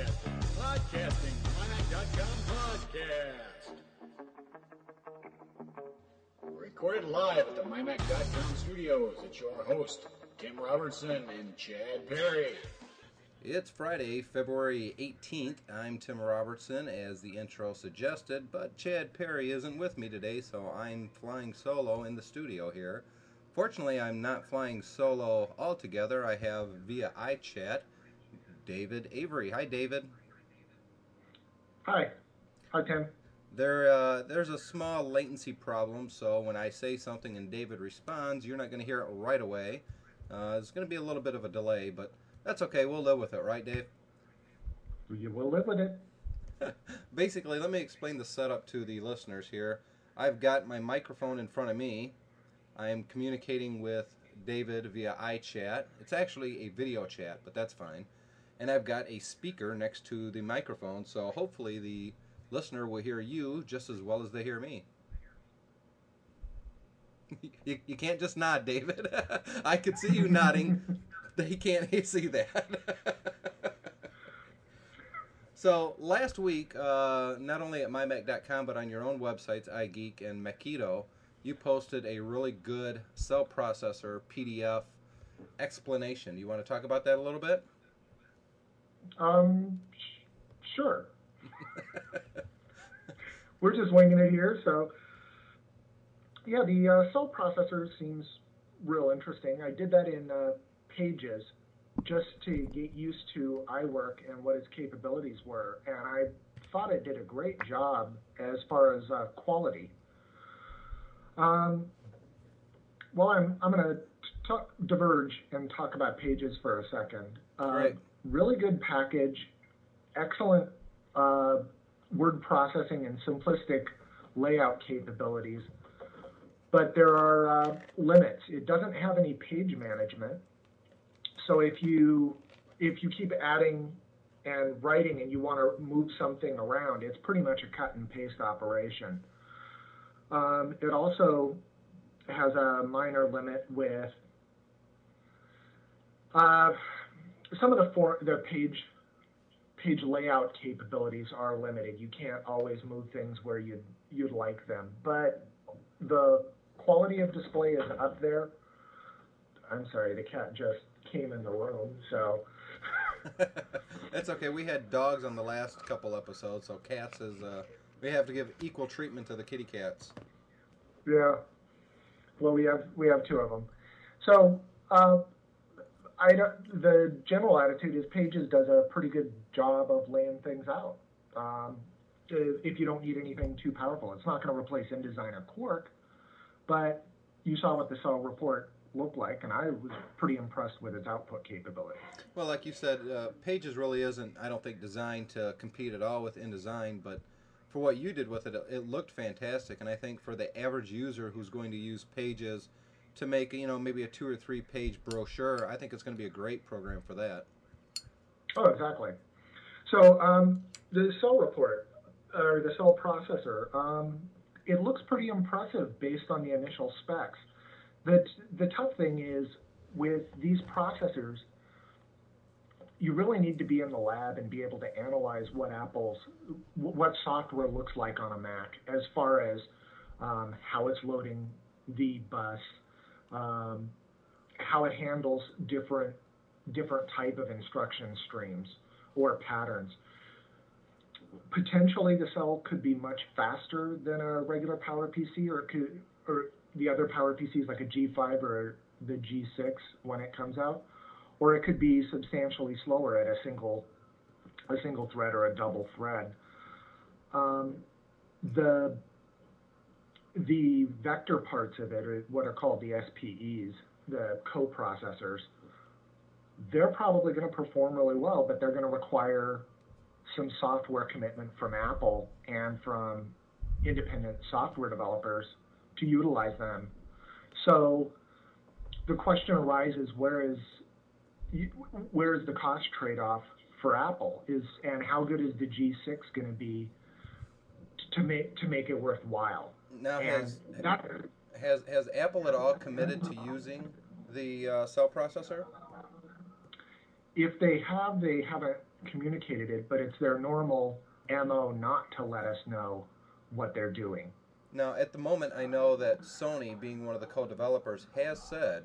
Podcasting, podcasting, MyMac.com podcast. Recorded live at the MyMac.com studios. It's your host, Tim Robertson and Chad Perry. It's Friday, February 18th. I'm Tim Robertson, as the intro suggested, but Chad Perry isn't with me today, so I'm flying solo in the studio here. Fortunately, I'm not flying solo altogether. I have via iChat David Avery. Hi, David. Hi. Hi, Tim. There, uh, there's a small latency problem, so when I say something and David responds, you're not going to hear it right away. Uh, there's going to be a little bit of a delay, but that's okay. We'll live with it, right, Dave? You will live with it. Basically, let me explain the setup to the listeners here. I've got my microphone in front of me. I am communicating with David via iChat. It's actually a video chat, but that's fine. And I've got a speaker next to the microphone, so hopefully the listener will hear you just as well as they hear me. you, you can't just nod, David. I could see you nodding. They can't see that. so last week, uh, not only at mymac.com but on your own websites, iGeek and MacKido, you posted a really good cell processor PDF explanation. You want to talk about that a little bit? Um, sh- sure. We're just winging it here, so yeah, the uh, cell processor seems real interesting. I did that in uh, Pages just to get used to iWork and what its capabilities were, and I thought it did a great job as far as uh, quality. Um, well, I'm I'm going to diverge and talk about Pages for a second. Uh, Right. Really good package, excellent uh, word processing and simplistic layout capabilities, but there are uh, limits. It doesn't have any page management, so if you if you keep adding and writing and you want to move something around, it's pretty much a cut and paste operation. Um, it also has a minor limit with uh, some of the for, the page page layout capabilities are limited. You can't always move things where you'd you'd like them, but the quality of display is up there. I'm sorry, the cat just came in the room, so That's okay. We had dogs on the last couple episodes, so cats is uh, we have to give equal treatment to the kitty cats. Yeah. Well, we have we have two of them. So uh, I don't, the general attitude is Pages does a pretty good job of laying things out. Um, if you don't need anything too powerful, it's not going to replace InDesign or Quark, but you saw what the cell report looked like, and I was pretty impressed with its output capability. Well, like you said, uh, Pages really isn't, I don't think, designed to compete at all with InDesign, but for what you did with it, it looked fantastic. And I think for the average user who's going to use Pages to make, you know, maybe a two or three page brochure, I think it's going to be a great program for that. Oh, exactly. So um, the cell report or the cell processor, um, it looks pretty impressive based on the initial specs. The the tough thing is with these processors, you really need to be in the lab and be able to analyze what Apple's what software looks like on a Mac as far as um, how it's loading the bus, um, how it handles different different type of instruction streams or patterns. Potentially, the cell could be much faster than a regular Power PC, or could, or the other Power PCs like a G5 or the G6 when it comes out, or it could be substantially slower at a single a single thread or a double thread. Um, the the vector parts of it, or what are called the SPEs, the coprocessors, they're probably going to perform really well, but they're going to require some software commitment from Apple and from independent software developers to utilize them. So the question arises: Where is where is the cost trade-off for Apple? Is and how good is the G6 going to be to make to make it worthwhile? Now, has, that, has, has Apple at all committed to using the uh, cell processor? if they have, they haven't communicated it, but it's their normal MO not to let us know what they're doing. Now, at the moment, I know that Sony, being one of the co-developers, has said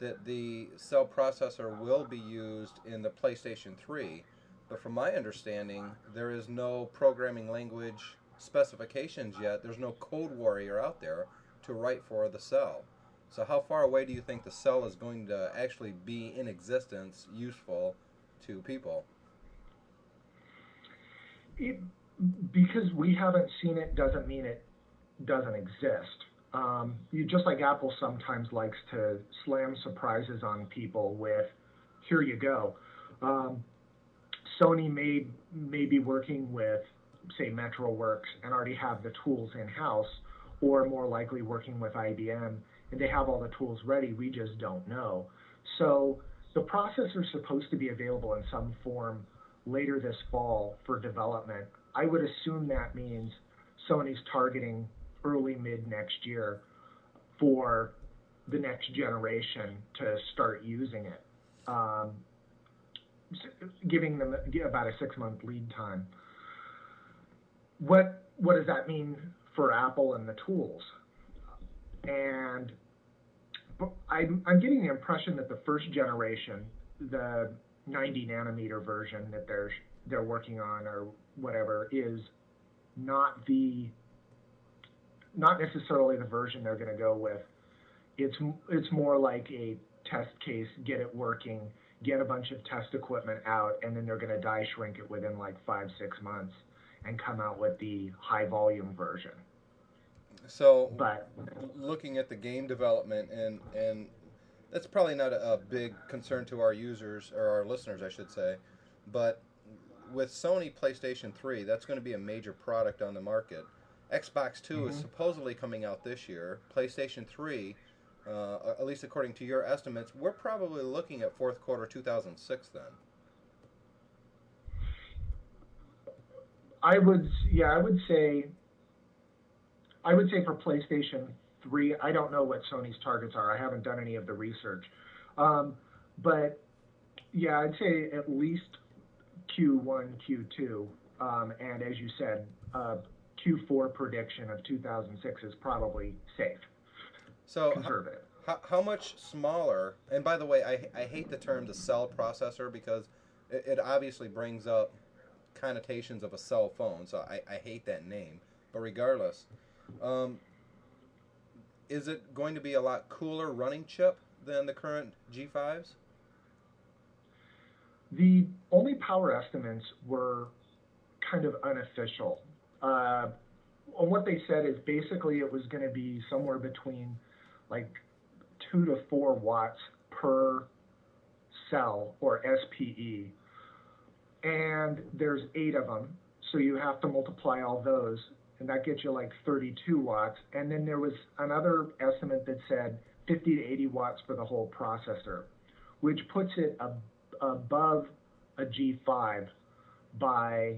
that the cell processor will be used in the PlayStation 3. But from my understanding, there is no programming language specifications yet. There's no CodeWarrior out there to write for the cell. So how far away do you think the cell is going to actually be in existence, useful to people? It, because we haven't seen it doesn't mean it doesn't exist. Um, you, just like Apple sometimes likes to slam surprises on people with, here you go. Um, Sony may, may be working with, say, Metrowerks and already have the tools in house, or more likely working with IBM and they have all the tools ready. We just don't know. So the processor is supposed to be available in some form later this fall for development. I would assume that means Sony's targeting early mid next year for the next generation to start using it, um, giving them about a six month lead time. What what does that mean for Apple and the tools? And I'm, I'm getting the impression that the first generation, the 90 nanometer version that they're they're working on or whatever, is not the not necessarily the version they're going to go with. It's it's more like a test case, get it working, get a bunch of test equipment out, and then they're going to die shrink it within like five six months and come out with the high volume version. So, but looking at the game development and and that's probably not a, a, big concern to our users or our listeners, I should say. But with Sony PlayStation 3, that's going to be a major product on the market. Xbox 2 mm-hmm. is supposedly coming out this year. PlayStation 3, uh, at least according to your estimates, we're probably looking at fourth quarter 2006 then. I would, yeah, I would say I would say for PlayStation 3, I don't know what Sony's targets are. I haven't done any of the research. Um, but yeah, I'd say at least Q1, Q2. Um, and as you said, uh, Q4 prediction of 2006 is probably safe. So conservative. How, how much smaller? And by the way, I, I hate the term the cell processor because it, it obviously brings up connotations of a cell phone. So I, I hate that name. But regardless, um, is it going to be a lot cooler running chip than the current G5s? The only power estimates were kind of unofficial. Uh, what they said is basically it was going to be somewhere between like two to four watts per cell or SPE. And there's eight of them, so you have to multiply all those and that gets you like 32 watts. And then there was another estimate that said 50 to 80 watts for the whole processor, which puts it ab- above a G5 by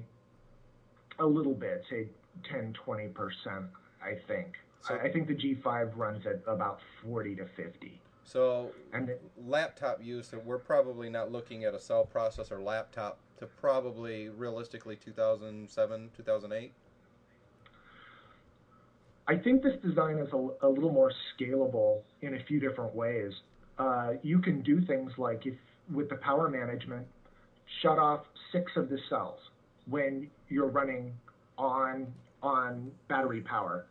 a little bit, say 10, 20%, I think. So, I, I think the G5 runs at about 40 to 50. So, and the, laptop use, we're probably not looking at a cell processor laptop to probably realistically 2007, 2008. I think this design is a, a little more scalable in a few different ways. Uh, you can do things like if with the power management, shut off six of the cells when you're running on on battery power.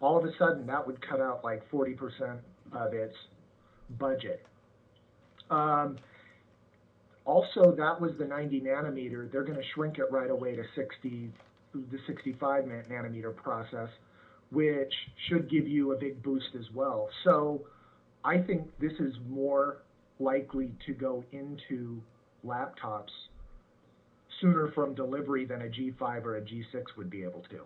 All of a sudden, that would cut out like 40% of its budget. Um, also, that was the 90 nanometer. They're going to shrink it right away to 60, the 65 nanometer process which should give you a big boost as well. So I think this is more likely to go into laptops sooner from delivery than a G5 or a G6 would be able to.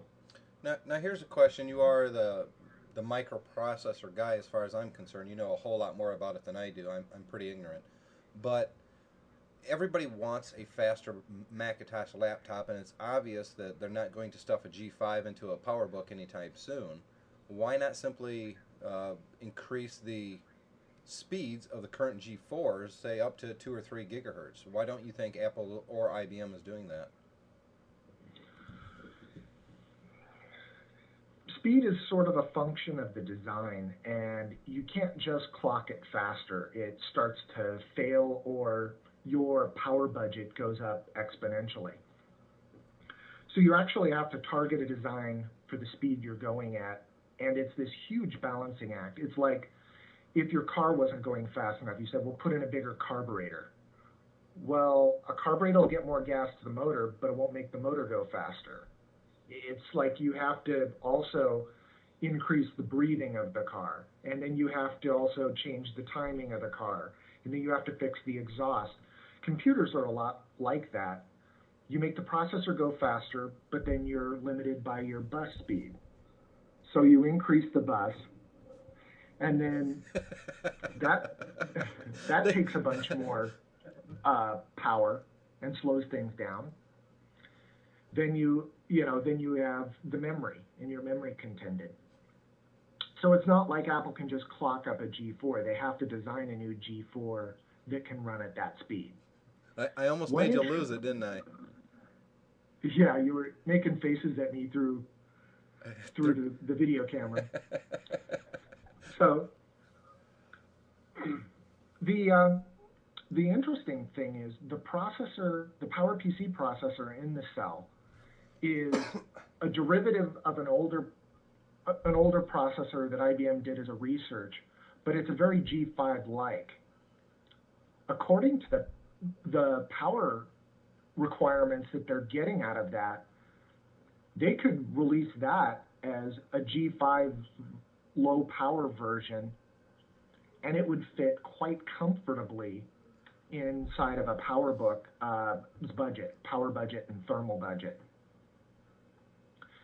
Now, now here's a question. You are the the microprocessor guy as far as I'm concerned. You know a whole lot more about it than I do. I'm, I'm pretty ignorant. But everybody wants a faster Macintosh laptop, and it's obvious that they're not going to stuff a G5 into a PowerBook anytime soon. Why not simply uh, increase the speeds of the current G4s, say up to two or three gigahertz. Why don't you think Apple or IBM is doing that? Speed is sort of a function of the design, and you can't just clock it faster. It starts to fail, or your power budget goes up exponentially. So you actually have to target a design for the speed you're going at, and it's this huge balancing act. It's like if your car wasn't going fast enough, you said, well, put in a bigger carburetor. Well, a carburetor will get more gas to the motor, but it won't make the motor go faster. It's like you have to also increase the breathing of the car, and then you have to also change the timing of the car, and then you have to fix the exhaust. Computers are a lot like that. You make the processor go faster, but then you're limited by your bus speed. So you increase the bus, and then that that takes a bunch more uh, power and slows things down. Then you you know then you have the memory and your memory contended. So it's not like Apple can just clock up a G4. They have to design a new G4 that can run at that speed. I, I almost made you lose it, didn't I? Yeah, you were making faces at me through through the, the video camera. so the uh, the interesting thing is the processor, the PowerPC processor in the cell, is a derivative of an older an older processor that IBM did as a research, but it's a very G5 like. According to the the power requirements that they're getting out of that, they could release that as a G5 low power version and it would fit quite comfortably inside of a PowerBook uh, budget, power budget and thermal budget.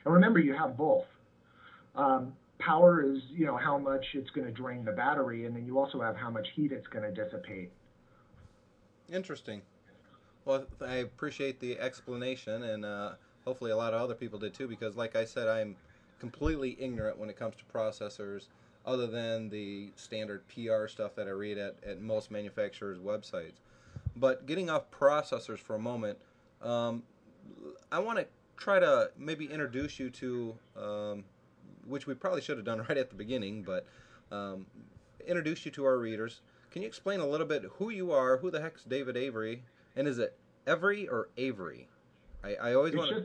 And remember, you have both. Um, power is, you know, how much it's going to drain the battery, and then you also have how much heat it's going to dissipate. Interesting. Well, I appreciate the explanation, and uh, hopefully a lot of other people did too, because, like I said, I'm completely ignorant when it comes to processors other than the standard PR stuff that I read at, at most manufacturers' websites. But getting off processors for a moment, um, I want to try to maybe introduce you to, um, which we probably should have done right at the beginning, but um, introduce you to our readers. Can you explain a little bit who you are, who the heck's David Avery, and is it Every or Avery? I, I always want to.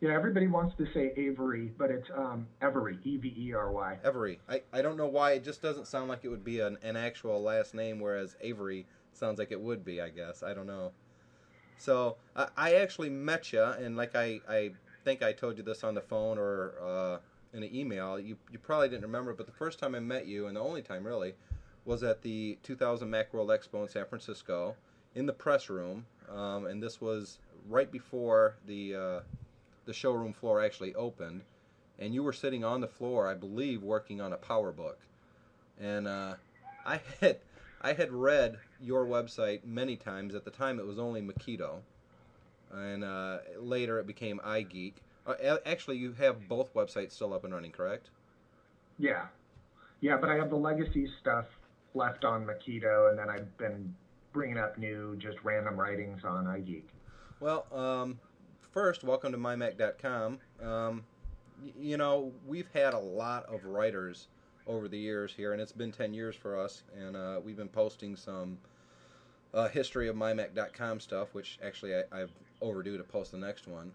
Yeah, everybody wants to say Avery, but it's um, Every, E V E R Y. Every. I, I don't know why it just doesn't sound like it would be an, an actual last name, whereas Avery sounds like it would be. I guess I don't know. So I, I actually met you, and like I, I think I told you this on the phone or uh, in an email. You you probably didn't remember, but the first time I met you, and the only time really, was at the 2000 Macworld Expo in San Francisco in the press room, um, and this was right before the uh, the showroom floor actually opened, and you were sitting on the floor, I believe, working on a PowerBook, and uh, I had I had read your website many times. At the time, it was only MacKido, and uh, later it became iGeek. Uh, actually, you have both websites still up and running, correct? Yeah, yeah, but I have the legacy stuff left on MacKido, and then I've been bringing up new, just random writings on iGeek. Well, um, first, welcome to mymac.com. Um, y- you know, we've had a lot of writers over the years here, and it's been 10 years for us, and uh, we've been posting some uh, history of mymac.com stuff, which actually I, I've overdue to post the next one.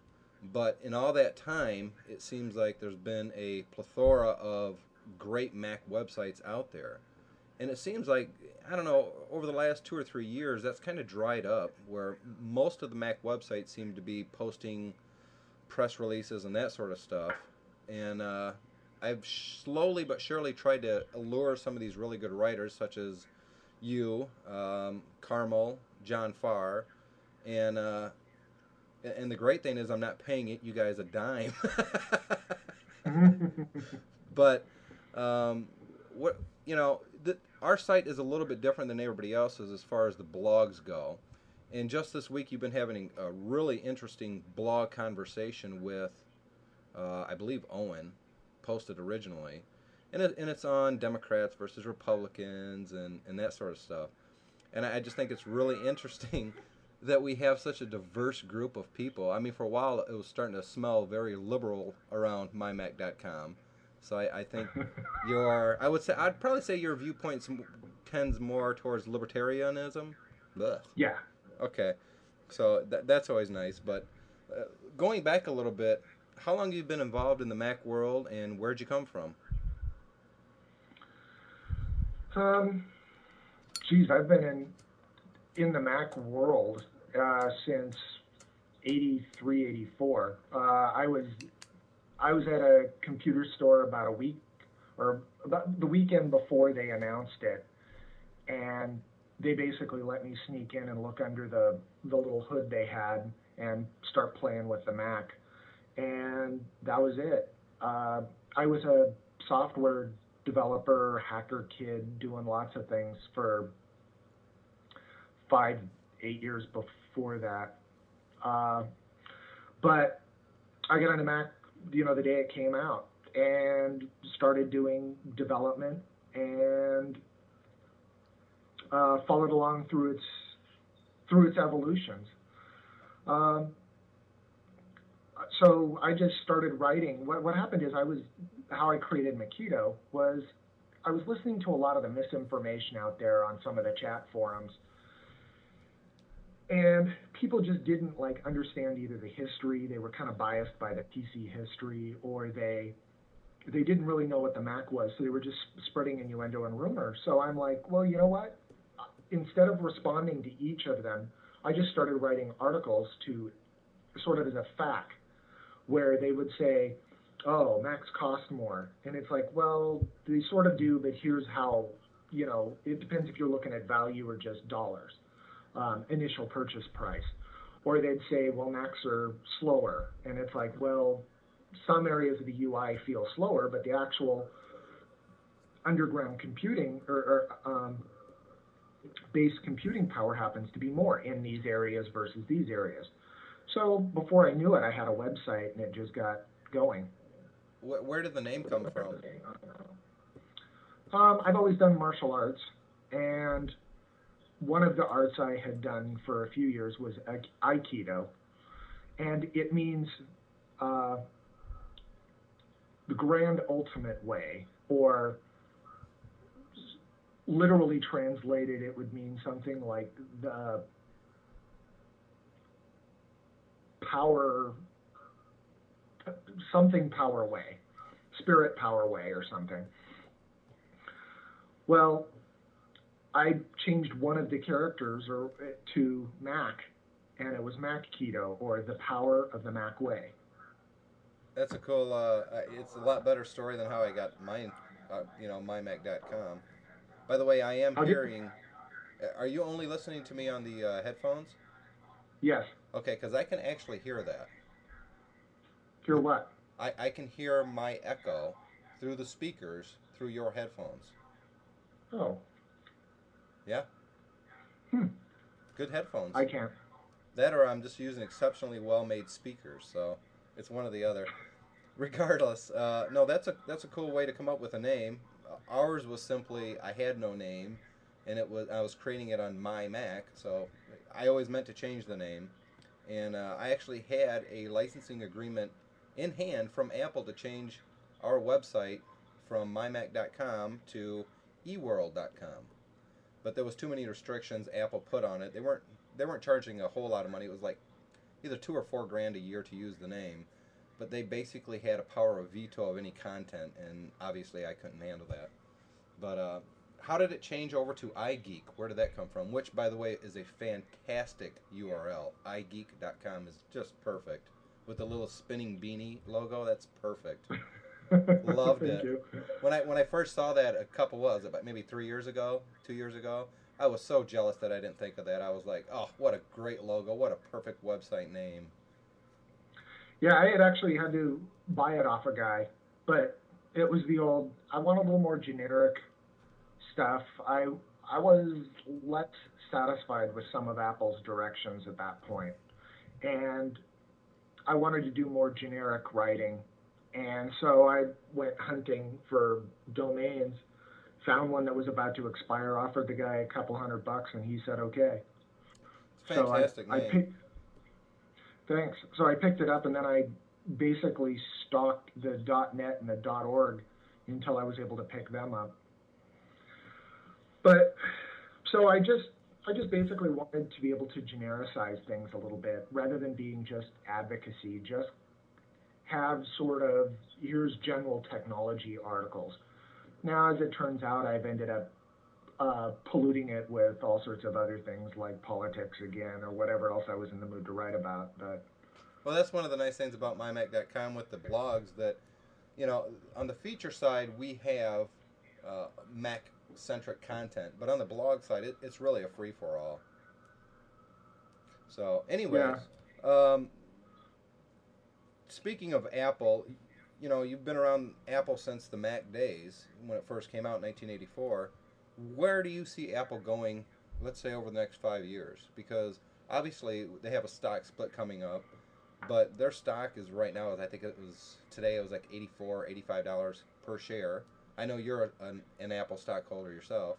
But in all that time, it seems like there's been a plethora of great Mac websites out there. And it seems like, I don't know, over the last two or three years, that's kind of dried up, where most of the Mac websites seem to be posting press releases and that sort of stuff. And uh, I've slowly but surely tried to allure some of these really good writers, such as you, um, Carmel, John Farr, and uh, and the great thing is I'm not paying it, you guys a dime. but um, what you know, the, our site is a little bit different than everybody else's as far as the blogs go. And just this week, you've been having a really interesting blog conversation with, uh, I believe, Owen, posted originally. and it, and it's on Democrats versus Republicans and and that sort of stuff. And I, I just think it's really interesting that we have such a diverse group of people. I mean, for a while it was starting to smell very liberal around mymac.com. So I, I think your, I would say, I'd probably say your viewpoint tends more towards libertarianism. Yeah. Okay. So th- that's always nice. But uh, going back a little bit, how long have you been involved in the Mac world, and where'd you come from? Um, geez, I've been in in the Mac world uh, since 83, 84. Uh, I was I was at a computer store about a week or about the weekend before they announced it, and they basically let me sneak in and look under the the little hood they had and start playing with the Mac, and that was it. Uh, I was a software developer, hacker kid, doing lots of things for five, eight years before that. Uh, but I got on the Mac, you know, the day it came out and started doing development and uh, followed along through its through its evolutions. Um, so I just started writing. What, what happened is I was how I created MacKido was I was listening to a lot of the misinformation out there on some of the chat forums and people just didn't like understand either the history. They were kind of biased by the pc history or they they didn't really know what the mac was. So they were just spreading innuendo and rumor. So i'm like well you know what? Instead of responding to each of them i just started writing articles to sort of as a fact where they would say oh macs cost more. And it's like well they sort of do but here's how you know it depends if you're looking at value or just dollars um, initial purchase price. Or they'd say, well, Macs are slower. And it's like, well, some areas of the UI feel slower, but the actual underground computing or, or um, base computing power happens to be more in these areas versus these areas. So before I knew it, I had a website and it just got going. Where did the name come from? Um, I've always done martial arts, and one of the arts I had done for a few years was Aikido, and it means uh, the grand ultimate way, or literally translated, it would mean something like the power, something power way, spirit power way, or something. Well, I changed one of the characters or to Mac, and it was Mac Keto or the power of the Mac way. That's a cool. Uh, it's a lot better story than how I got mine. Uh, you know, mymac.com. By the way, I am hearing. Are you only listening to me on the uh, headphones? Yes. Okay, because I can actually hear that. Hear what? I, I can hear my echo through the speakers through your headphones. Oh. Yeah. Hmm. Good headphones. I can't. That or I'm just using exceptionally well-made speakers, so it's one or the other. Regardless, uh, no, that's a that's a cool way to come up with a name. Uh, ours was simply I had no name, and it was I was creating it on my Mac, so I always meant to change the name, and uh, I actually had a licensing agreement in hand from Apple to change our website from mymac.com to eworld.com but there was too many restrictions Apple put on it. They weren't they weren't charging a whole lot of money. It was like either two or four grand a year to use the name, but they basically had a power of veto of any content, and obviously I couldn't handle that. But uh, how did it change over to iGeek? Where did that come from? Which, by the way, is a fantastic URL. iGeek.com is just perfect with the little spinning beanie logo. That's perfect. Loved it. You. When I when I first saw that a couple was it about maybe three years ago, two years ago. I was so jealous that I didn't think of that. I was like, oh, what a great logo! What a perfect website name. Yeah, I had actually had to buy it off a guy, but it was the old. I want a little more generic stuff. I I was less satisfied with some of Apple's directions at that point, and I wanted to do more generic writing And so I went hunting for domains, found one that was about to expire, offered the guy a couple hundred bucks, and he said okay. Fantastic so I, name. I picked, thanks. So I picked it up, and then I basically stalked the .net and the .org until I was able to pick them up. But so I just I just basically wanted to be able to genericize things a little bit rather than being just advocacy. Just have sort of here's general technology articles. Now, as it turns out, I've ended up uh, polluting it with all sorts of other things like politics again or whatever else I was in the mood to write about. But Well, that's one of the nice things about mymac.com with the blogs that, you know, on the feature side, we have uh, Mac centric content, but on the blog side, it, it's really a free for all. So, anyways, um, speaking of Apple, you know, you've been around Apple since the Mac days when it first came out in 1984. Where do you see Apple going, let's say, over the next five years? Because obviously they have a stock split coming up, but their stock is right now, I think it was today, it was like 84 $85 per share. I know you're an, an Apple stockholder yourself.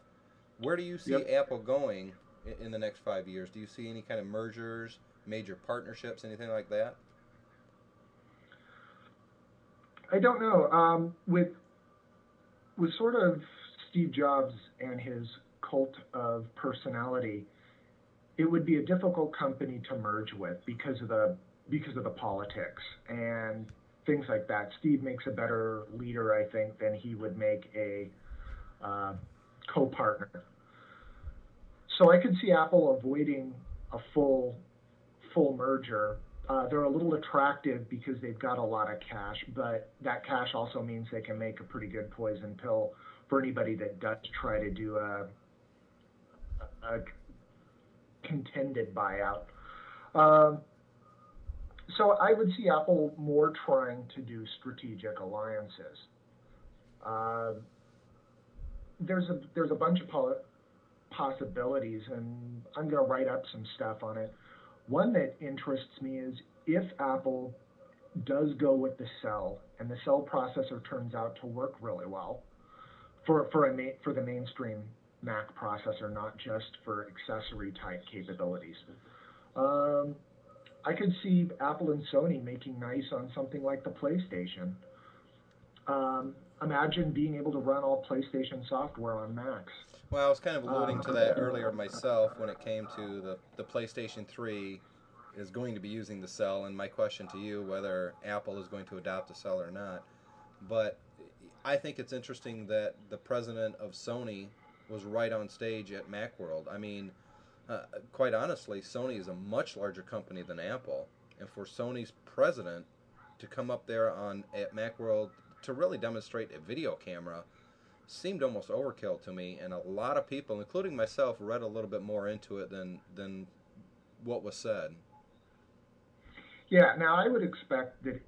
Where do you see Yep. Apple going in, in the next five years? Do you see any kind of mergers, major partnerships, anything like that? I don't know. Um, with with sort of Steve Jobs and his cult of personality, it would be a difficult company to merge with because of the because of the politics and things like that. Steve makes a better leader, I think, than he would make a uh, co-partner. So I could see Apple avoiding a full full merger uh, they're a little attractive because they've got a lot of cash, but that cash also means they can make a pretty good poison pill for anybody that does try to do a, a contended buyout. Um, so I would see Apple more trying to do strategic alliances. Uh, there's a there's a bunch of possibilities, and I'm going to write up some stuff on it. One that interests me is if Apple does go with the cell and the cell processor turns out to work really well for for a for the mainstream Mac processor, not just for accessory type capabilities. Um, I could see Apple and Sony making nice on something like the PlayStation. Um, imagine being able to run all PlayStation software on Macs. Well, I was kind of alluding Um, to that earlier myself when it came to the, the PlayStation 3 is going to be using the cell, and my question to you whether Apple is going to adopt the cell or not. But I think it's interesting that the president of Sony was right on stage at Macworld. I mean, uh, quite honestly, Sony is a much larger company than Apple, and for Sony's president to come up there on at Macworld to really demonstrate a video camera seemed almost overkill to me, and a lot of people, including myself, read a little bit more into it than than what was said. Yeah, now I would expect that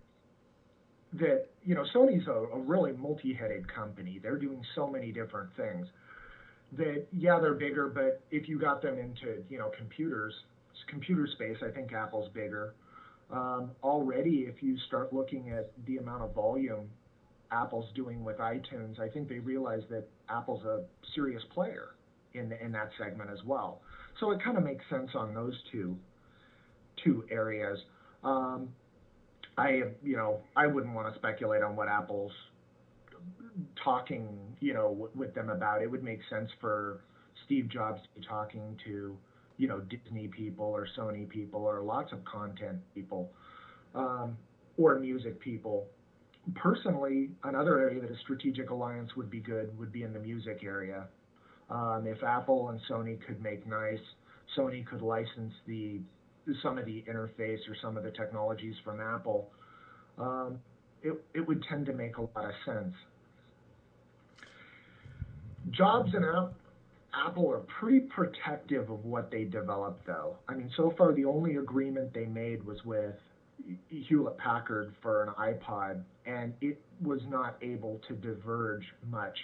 that you know Sony's a, a really multi-headed company. They're doing so many different things that yeah they're bigger, but if you got them into you know computers, computer space, I think Apple's bigger. Um, already, if you start looking at the amount of volume Apple's doing with iTunes, I think they realize that Apple's a serious player in in that segment as well. So it kind of makes sense on those two two areas. Um, I, you know, I wouldn't want to speculate on what Apple's talking, you know, w- with them about. It would make sense for Steve Jobs to be talking to, you know, Disney people or Sony people or lots of content people um, or music people. Personally, another area that a strategic alliance would be good would be in the music area. Um, if Apple and Sony could make nice, Sony could license the some of the interface or some of the technologies from Apple, um, it, it would tend to make a lot of sense. Jobs and App, Apple are pretty protective of what they develop, though. I mean, so far the only agreement they made was with Hewlett Packard for an iPod, and it was not able to diverge much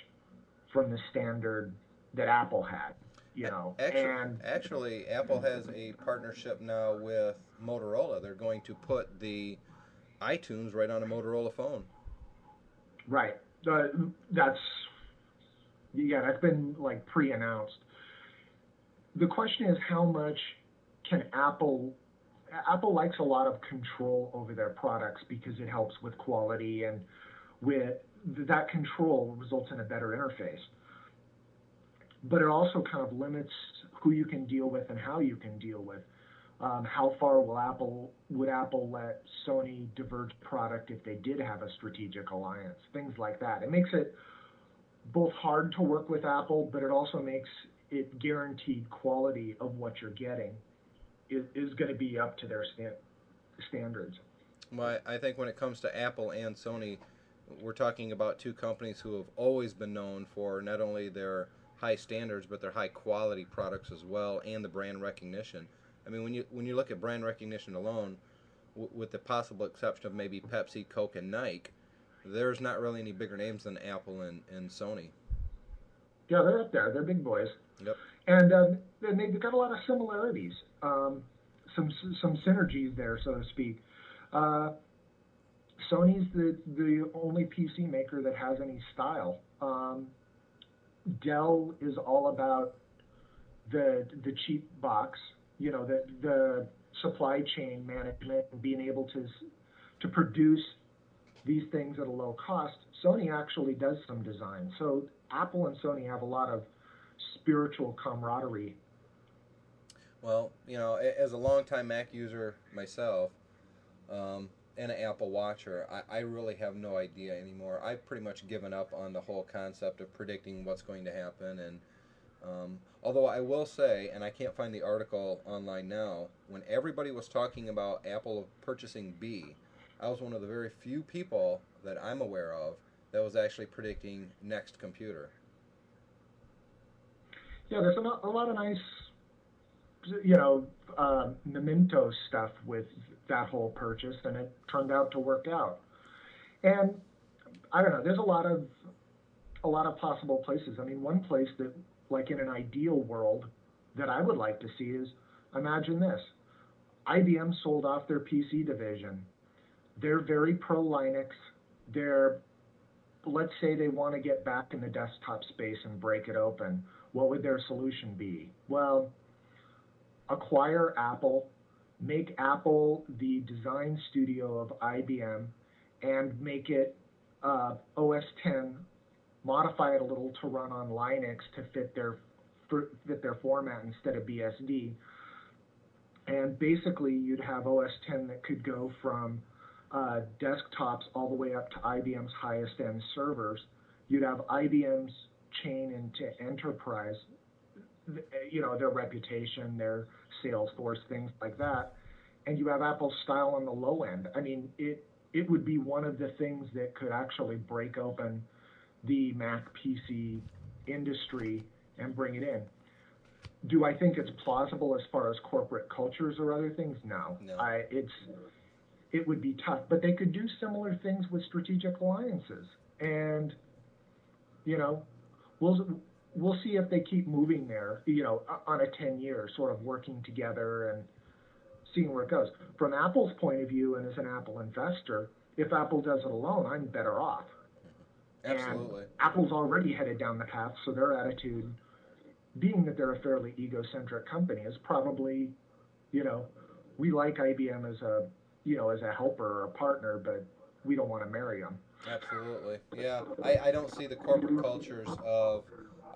from the standard that Apple had. You know, Actually, and actually, Apple has a partnership now with Motorola. They're going to put the iTunes right on a Motorola phone. Right. Uh, that's yeah, that's been like pre-announced. The question is how much can Apple Apple likes a lot of control over their products because it helps with quality and with that control results in a better interface. But it also kind of limits who you can deal with and how you can deal with. Um, how far will Apple would Apple let Sony diverge product if they did have a strategic alliance? Things like that. It makes it both hard to work with Apple, but it also makes it guaranteed quality of what you're getting is, is going to be up to their sta- standards. Well, I think when it comes to Apple and Sony, we're talking about two companies who have always been known for not only their high standards but their high quality products as well and the brand recognition. I mean, when you when you look at brand recognition alone, w- with the possible exception of maybe Pepsi, Coke, and Nike, there's not really any bigger names than Apple and, and Sony. Yeah, they're up there. They're big boys. Yep. And um, they've got a lot of similarities, um, some some synergies there, so to speak. Uh, Sony's the the only PC maker that has any style. Um, Dell is all about the the cheap box, you know, the the supply chain management and being able to to produce these things at a low cost. Sony actually does some design. So Apple and Sony have a lot of spiritual camaraderie. Well, you know, as a longtime Mac user myself, um, and an Apple Watcher, I, I really have no idea anymore. I've pretty much given up on the whole concept of predicting what's going to happen. And um, although I will say, and I can't find the article online now, when everybody was talking about Apple purchasing Be, I was one of the very few people that I'm aware of that was actually predicting NeXT computer. Yeah, there's a, a lot of nice, you know, uh, memento stuff with that whole purchase, and it turned out to work out. And I don't know. There's a lot of a lot of possible places. I mean, one place that, like in an ideal world, that I would like to see is imagine this: IBM sold off their PC division. They're very pro Linux. They're let's say they want to get back in the desktop space and break it open. What would their solution be? Well, acquire Apple, make Apple the design studio of IBM, and make it uh, OS 10, modify it a little to run on Linux to fit their fit their format instead of BSD. And basically, you'd have OS 10 that could go from uh, desktops all the way up to IBM's highest end servers. You'd have IBM's chain into enterprise, you know, their reputation, their sales force, things like that. And you have Apple's style on the low end. I mean, it it would be one of the things that could actually break open the Mac PC industry and bring it in. Do I think it's plausible as far as corporate cultures or other things? No. No. I it's it would be tough, but they could do similar things with strategic alliances. And you know, we'll we'll see if they keep moving there, you know, on a 10 year sort of working together and seeing where it goes. From Apple's point of view and as an Apple investor, if Apple does it alone, I'm better off. Absolutely. And Apple's already headed down the path, so their attitude, being that they're a fairly egocentric company, is probably, you know, we like IBM as a, you know, as a helper or a partner, but we don't want to marry them. Absolutely. Yeah, I, I don't see the corporate cultures of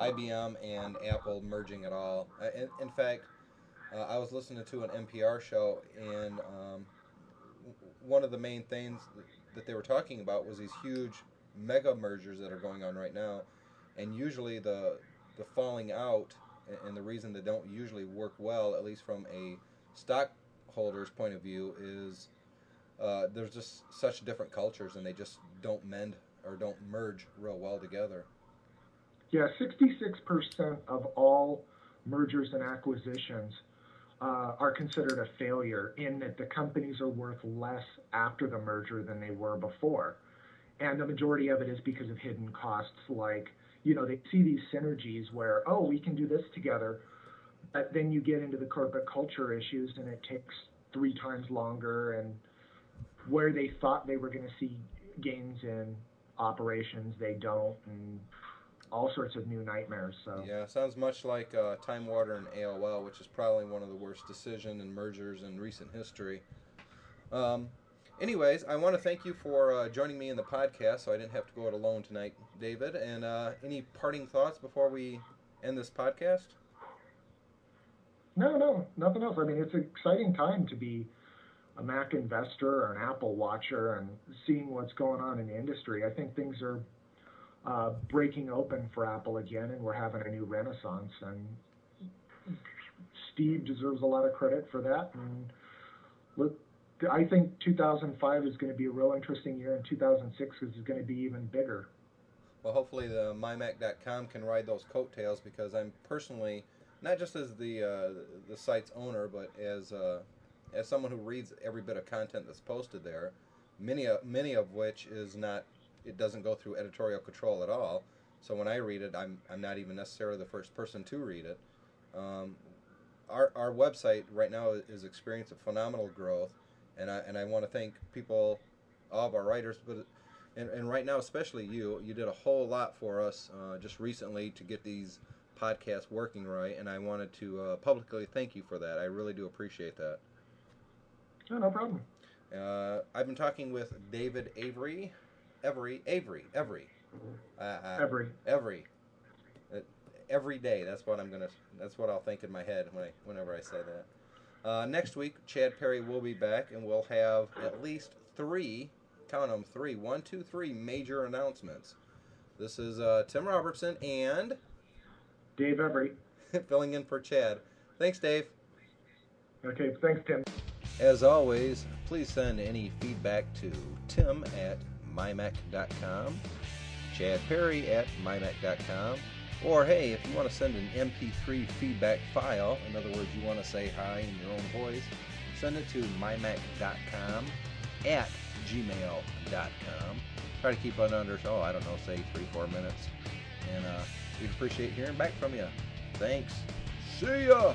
IBM and Apple merging at all. In, in fact, uh, I was listening to an NPR show, and um, one of the main things that they were talking about was these huge mega mergers that are going on right now, and usually the the falling out and the reason they don't usually work well, at least from a stockholder's point of view, is uh, there's just such different cultures, and they just don't mend or don't merge real well together. Yeah, 66% of all mergers and acquisitions uh, are considered a failure in that the companies are worth less after the merger than they were before. And the majority of it is because of hidden costs like, you know, they see these synergies where, oh, we can do this together. But then you get into the corporate culture issues and it takes three times longer and where they thought they were going to see gains in operations they don't, and all sorts of new nightmares. So Yeah, sounds much like uh, Time Warner and AOL, which is probably one of the worst decision and mergers in recent history. Um, anyways, I want to thank you for uh, joining me in the podcast, so I didn't have to go it alone tonight, David. And uh, any parting thoughts before we end this podcast? No, no, nothing else. I mean, it's an exciting time to be a Mac investor or an Apple watcher and seeing what's going on in the industry. I think things are uh, breaking open for Apple again, and we're having a new renaissance. And Steve deserves a lot of credit for that. And look, I think 2005 is going to be a real interesting year, and 2006 is going to be even bigger. Well, hopefully the mymac.com can ride those coattails because I'm personally not just as the uh, the site's owner, but as uh, as someone who reads every bit of content that's posted there, many of, many of which is not it doesn't go through editorial control at all. So when I read it, I'm I'm not even necessarily the first person to read it. Um, our our website right now is experiencing phenomenal growth, and I and I want to thank people, all of our writers, but and, and right now especially you you did a whole lot for us uh, just recently to get these podcasts working right, and I wanted to uh, publicly thank you for that. I really do appreciate that. Oh, no problem. Uh, I've been talking with David Avery, Avery, Avery, Avery, uh, uh, Every. Every, uh, every day. That's what I'm gonna. That's what I'll think in my head when I, whenever I say that. Uh, next week, Chad Perry will be back, and we'll have at least three. Count them three. One, two, three major announcements. This is uh, Tim Robertson and Dave Every. filling in for Chad. Thanks, Dave. Okay, thanks, Tim. As always, please send any feedback to tim at mymac.com, Chad Perry at mymac.com, or hey, if you want to send an MP3 feedback file, in other words, you want to say hi in your own voice, send it to mymac.com at gmail.com. Try to keep it under, oh, I don't know, say three, four minutes. And uh, we'd appreciate hearing back from you. Thanks. See ya!